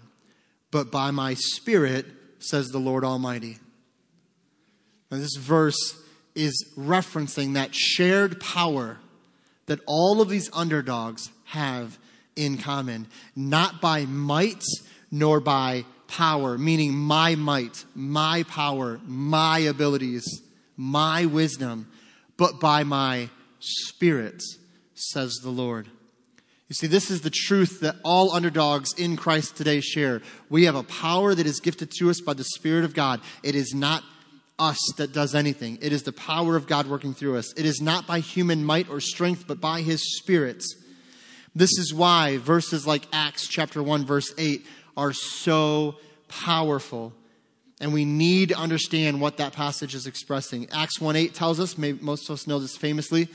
but by my Spirit, says the Lord Almighty. Now, this verse is referencing that shared power that all of these underdogs have in common. Not by might nor by power, meaning my might, my power, my abilities, my wisdom, but by my spirit, says the Lord. You see, this is the truth that all underdogs in Christ today share. We have a power that is gifted to us by the Spirit of God. It is not us that does anything, it is the power of God working through us. It is not by human might or strength, but by His Spirit. This is why verses like Acts chapter 1, verse 8 are so powerful. And we need to understand what that passage is expressing. Acts 1 8 tells us, maybe most of us know this famously,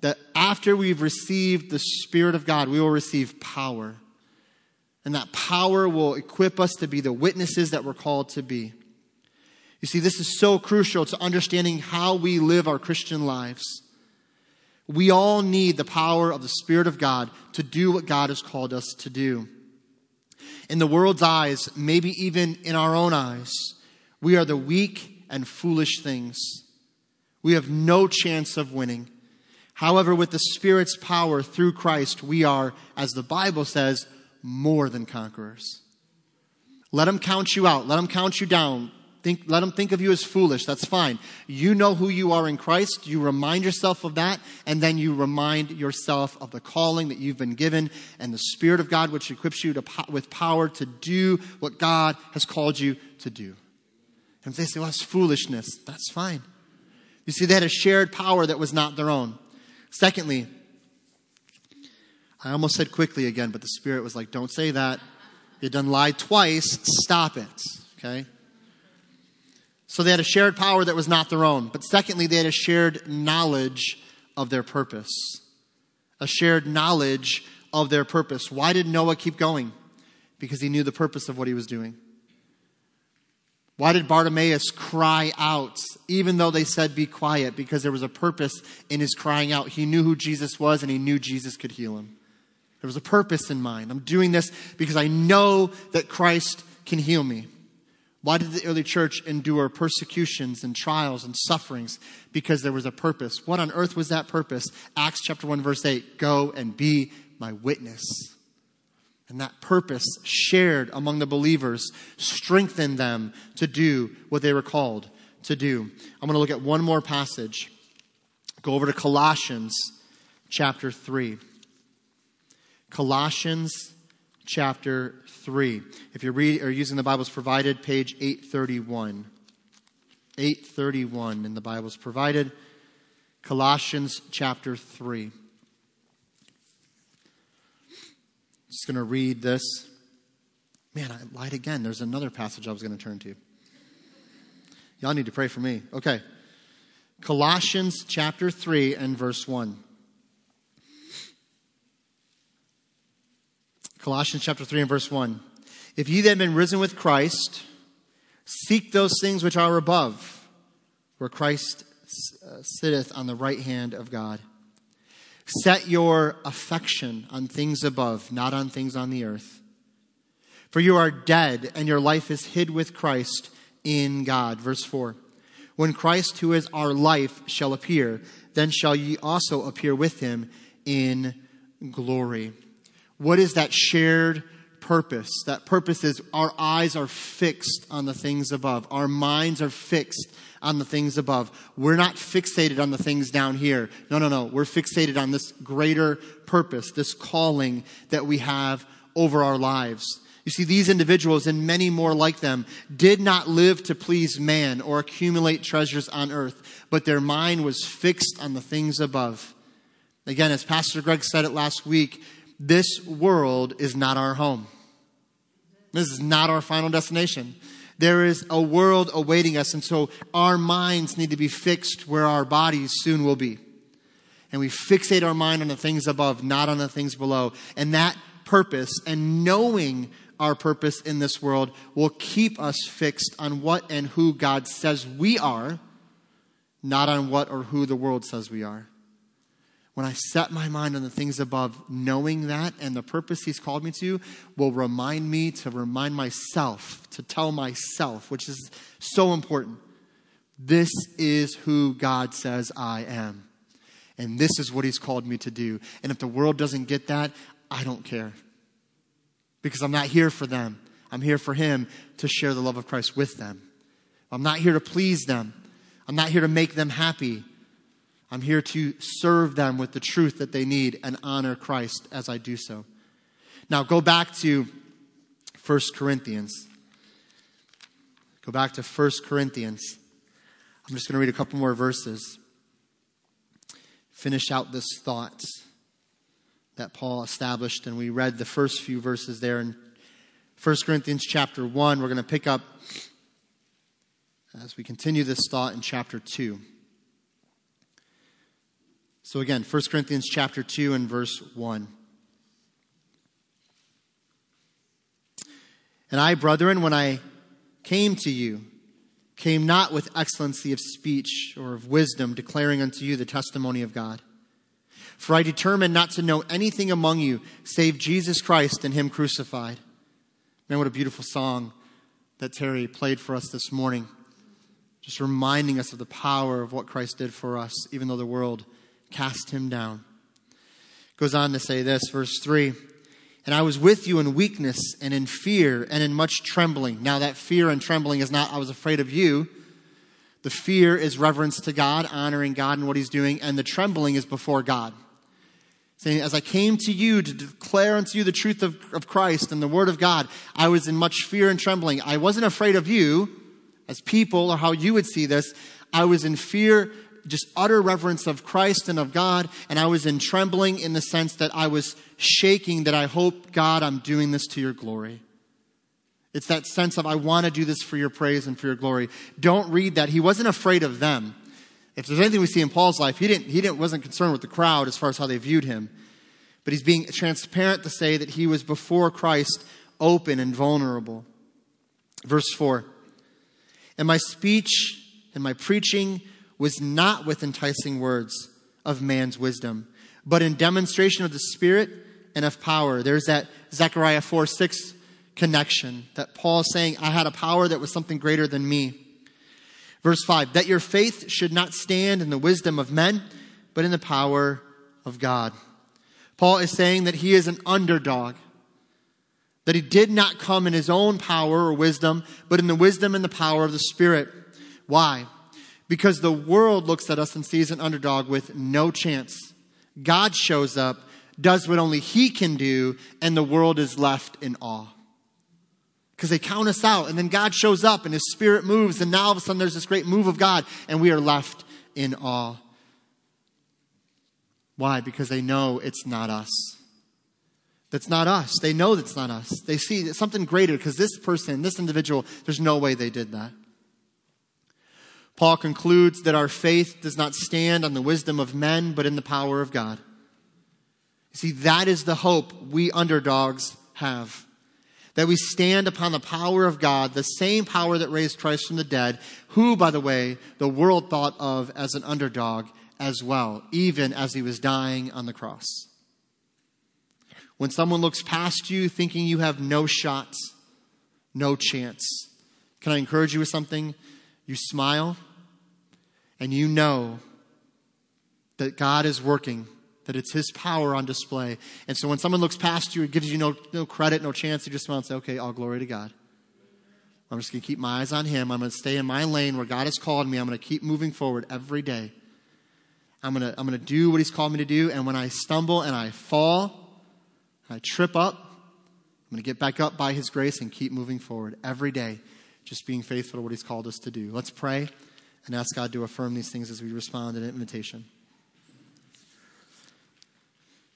that after we've received the Spirit of God, we will receive power. And that power will equip us to be the witnesses that we're called to be. You see, this is so crucial to understanding how we live our Christian lives. We all need the power of the Spirit of God to do what God has called us to do. In the world's eyes, maybe even in our own eyes, we are the weak and foolish things. We have no chance of winning. However, with the Spirit's power through Christ, we are, as the Bible says, more than conquerors. Let them count you out. Let them count you down. Think, let them think of you as foolish. That's fine. You know who you are in Christ. You remind yourself of that, and then you remind yourself of the calling that you've been given and the Spirit of God, which equips you to, with power to do what God has called you to do. And they say, well, that's foolishness, that's fine. You see, they had a shared power that was not their own. Secondly, I almost said quickly again, but the Spirit was like, don't say that. You've done lied twice. Stop it. Okay? So they had a shared power that was not their own. But secondly, they had a shared knowledge of their purpose. A shared knowledge of their purpose. Why did Noah keep going? Because he knew the purpose of what he was doing. Why did Bartimaeus cry out, even though they said, Be quiet? Because there was a purpose in his crying out. He knew who Jesus was and he knew Jesus could heal him. There was a purpose in mind. I'm doing this because I know that Christ can heal me. Why did the early church endure persecutions and trials and sufferings? Because there was a purpose. What on earth was that purpose? Acts chapter 1, verse 8 Go and be my witness. And that purpose shared among the believers strengthened them to do what they were called to do. I'm going to look at one more passage. Go over to Colossians chapter 3. Colossians chapter 3. If you're reading or using the Bibles provided, page 831. 831 in the Bibles provided. Colossians chapter 3. Just going to read this. Man, I lied again. There's another passage I was going to turn to. Y'all need to pray for me. Okay. Colossians chapter 3 and verse 1. Colossians chapter 3 and verse 1. If ye then been risen with Christ, seek those things which are above, where Christ uh, sitteth on the right hand of God. Set your affection on things above, not on things on the earth. For you are dead, and your life is hid with Christ in God. Verse 4. When Christ, who is our life, shall appear, then shall ye also appear with him in glory. What is that shared purpose? That purpose is our eyes are fixed on the things above, our minds are fixed on the things above. We're not fixated on the things down here. No, no, no. We're fixated on this greater purpose, this calling that we have over our lives. You see, these individuals and many more like them did not live to please man or accumulate treasures on earth, but their mind was fixed on the things above. Again, as Pastor Greg said it last week, this world is not our home. This is not our final destination. There is a world awaiting us, and so our minds need to be fixed where our bodies soon will be. And we fixate our mind on the things above, not on the things below. And that purpose and knowing our purpose in this world will keep us fixed on what and who God says we are, not on what or who the world says we are. When I set my mind on the things above, knowing that and the purpose He's called me to will remind me to remind myself, to tell myself, which is so important. This is who God says I am. And this is what He's called me to do. And if the world doesn't get that, I don't care. Because I'm not here for them. I'm here for Him to share the love of Christ with them. I'm not here to please them. I'm not here to make them happy. I'm here to serve them with the truth that they need and honor Christ as I do so. Now, go back to 1 Corinthians. Go back to 1 Corinthians. I'm just going to read a couple more verses. Finish out this thought that Paul established, and we read the first few verses there in 1 Corinthians chapter 1. We're going to pick up as we continue this thought in chapter 2. So again, 1 Corinthians chapter 2 and verse 1. And I, brethren, when I came to you, came not with excellency of speech or of wisdom, declaring unto you the testimony of God. For I determined not to know anything among you save Jesus Christ and Him crucified. Man, what a beautiful song that Terry played for us this morning. Just reminding us of the power of what Christ did for us, even though the world cast him down. Goes on to say this, verse 3 And I was with you in weakness and in fear and in much trembling. Now, that fear and trembling is not, I was afraid of you. The fear is reverence to God, honoring God and what he's doing, and the trembling is before God. Saying, As I came to you to declare unto you the truth of, of Christ and the word of God, I was in much fear and trembling. I wasn't afraid of you as people or how you would see this. I was in fear just utter reverence of Christ and of God, and I was in trembling in the sense that I was shaking that I hope, God, I'm doing this to your glory. It's that sense of, I want to do this for your praise and for your glory. Don't read that. He wasn't afraid of them. If there's anything we see in Paul's life, he didn't, he didn't, wasn't concerned with the crowd as far as how they viewed him. But he's being transparent to say that he was before Christ open and vulnerable. Verse 4 And my speech and my preaching was not with enticing words of man's wisdom, but in demonstration of the Spirit and of power. There's that Zechariah 4 6 connection that Paul is saying, I had a power that was something greater than me. Verse 5 that your faith should not stand in the wisdom of men, but in the power of God. Paul is saying that he is an underdog, that he did not come in his own power or wisdom, but in the wisdom and the power of the Spirit. Why? Because the world looks at us and sees an underdog with no chance. God shows up, does what only He can do, and the world is left in awe. Because they count us out, and then God shows up and His Spirit moves, and now all of a sudden there's this great move of God, and we are left in awe. Why? Because they know it's not us. That's not us. They know that's not us. They see something greater because this person, this individual, there's no way they did that. Paul concludes that our faith does not stand on the wisdom of men, but in the power of God. You see, that is the hope we underdogs have. That we stand upon the power of God, the same power that raised Christ from the dead, who, by the way, the world thought of as an underdog as well, even as he was dying on the cross. When someone looks past you thinking you have no shot, no chance, can I encourage you with something? You smile and you know that God is working, that it's His power on display. And so when someone looks past you, it gives you no, no credit, no chance, you just smile and say, okay, all glory to God. I'm just going to keep my eyes on Him. I'm going to stay in my lane where God has called me. I'm going to keep moving forward every day. I'm going to, I'm going to do what He's called me to do. And when I stumble and I fall, I trip up, I'm going to get back up by His grace and keep moving forward every day just being faithful to what He's called us to do. Let's pray and ask God to affirm these things as we respond an invitation.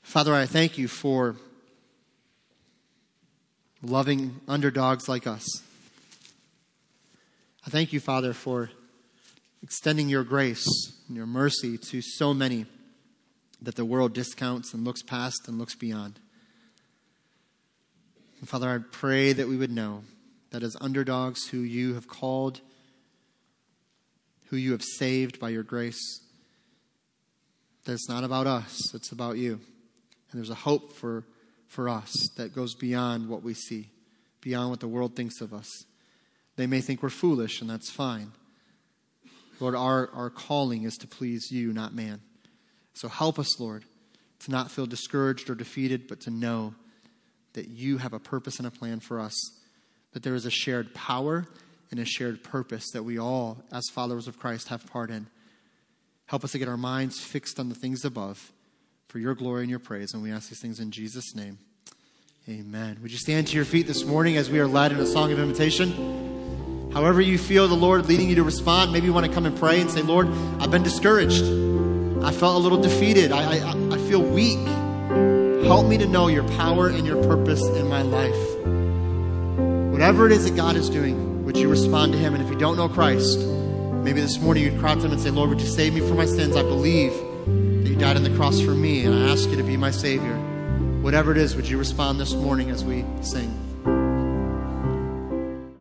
Father, I thank you for loving underdogs like us. I thank you, Father, for extending your grace and your mercy to so many that the world discounts and looks past and looks beyond. And Father, I pray that we would know that as underdogs who you have called, who you have saved by your grace, that it's not about us, it's about you. And there's a hope for, for us that goes beyond what we see, beyond what the world thinks of us. They may think we're foolish, and that's fine. Lord, our, our calling is to please you, not man. So help us, Lord, to not feel discouraged or defeated, but to know that you have a purpose and a plan for us that there is a shared power and a shared purpose that we all, as followers of Christ, have part in. Help us to get our minds fixed on the things above for your glory and your praise. And we ask these things in Jesus' name. Amen. Would you stand to your feet this morning as we are led in a song of invitation? However, you feel the Lord leading you to respond, maybe you want to come and pray and say, Lord, I've been discouraged. I felt a little defeated. I, I, I feel weak. Help me to know your power and your purpose in my life. Whatever it is that God is doing, would you respond to Him? And if you don't know Christ, maybe this morning you'd cry to Him and say, Lord, would you save me from my sins? I believe that you died on the cross for me, and I ask you to be my Savior. Whatever it is, would you respond this morning as we sing?